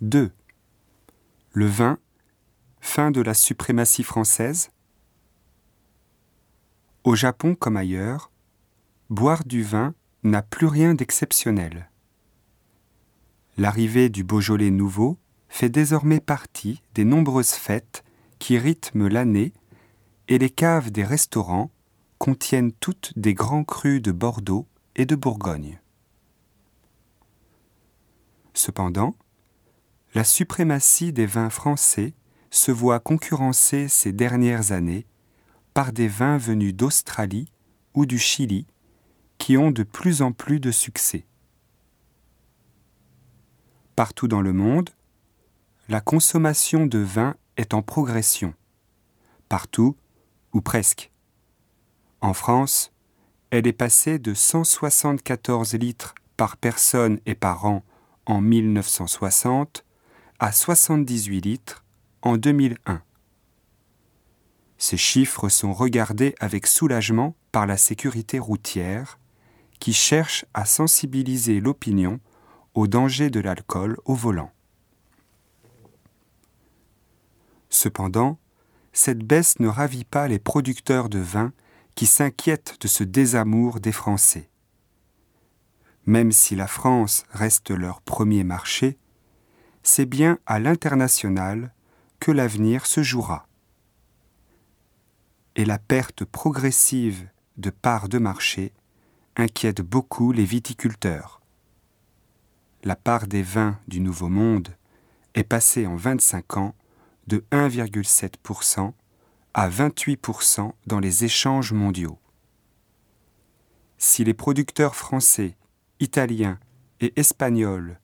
2. Le vin, fin de la suprématie française. Au Japon comme ailleurs, boire du vin n'a plus rien d'exceptionnel. L'arrivée du Beaujolais nouveau fait désormais partie des nombreuses fêtes qui rythment l'année et les caves des restaurants contiennent toutes des grands crus de Bordeaux et de Bourgogne. Cependant, la suprématie des vins français se voit concurrencée ces dernières années par des vins venus d'Australie ou du Chili qui ont de plus en plus de succès. Partout dans le monde, la consommation de vin est en progression. Partout, ou presque. En France, elle est passée de 174 litres par personne et par an en 1960 à 78 litres en 2001. Ces chiffres sont regardés avec soulagement par la sécurité routière, qui cherche à sensibiliser l'opinion au danger de l'alcool au volant. Cependant, cette baisse ne ravit pas les producteurs de vin qui s'inquiètent de ce désamour des Français. Même si la France reste leur premier marché, c'est bien à l'international que l'avenir se jouera. Et la perte progressive de parts de marché inquiète beaucoup les viticulteurs. La part des vins du Nouveau Monde est passée en 25 ans de 1,7% à 28% dans les échanges mondiaux. Si les producteurs français, italiens et espagnols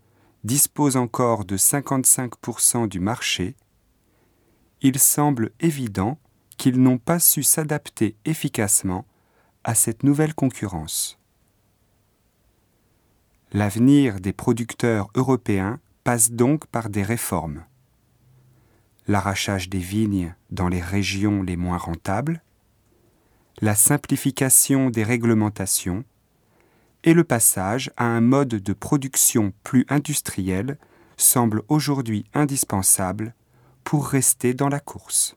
disposent encore de 55% du marché, il semble évident qu'ils n'ont pas su s'adapter efficacement à cette nouvelle concurrence. L'avenir des producteurs européens passe donc par des réformes. L'arrachage des vignes dans les régions les moins rentables, la simplification des réglementations et le passage à un mode de production plus industriel semble aujourd'hui indispensable pour rester dans la course.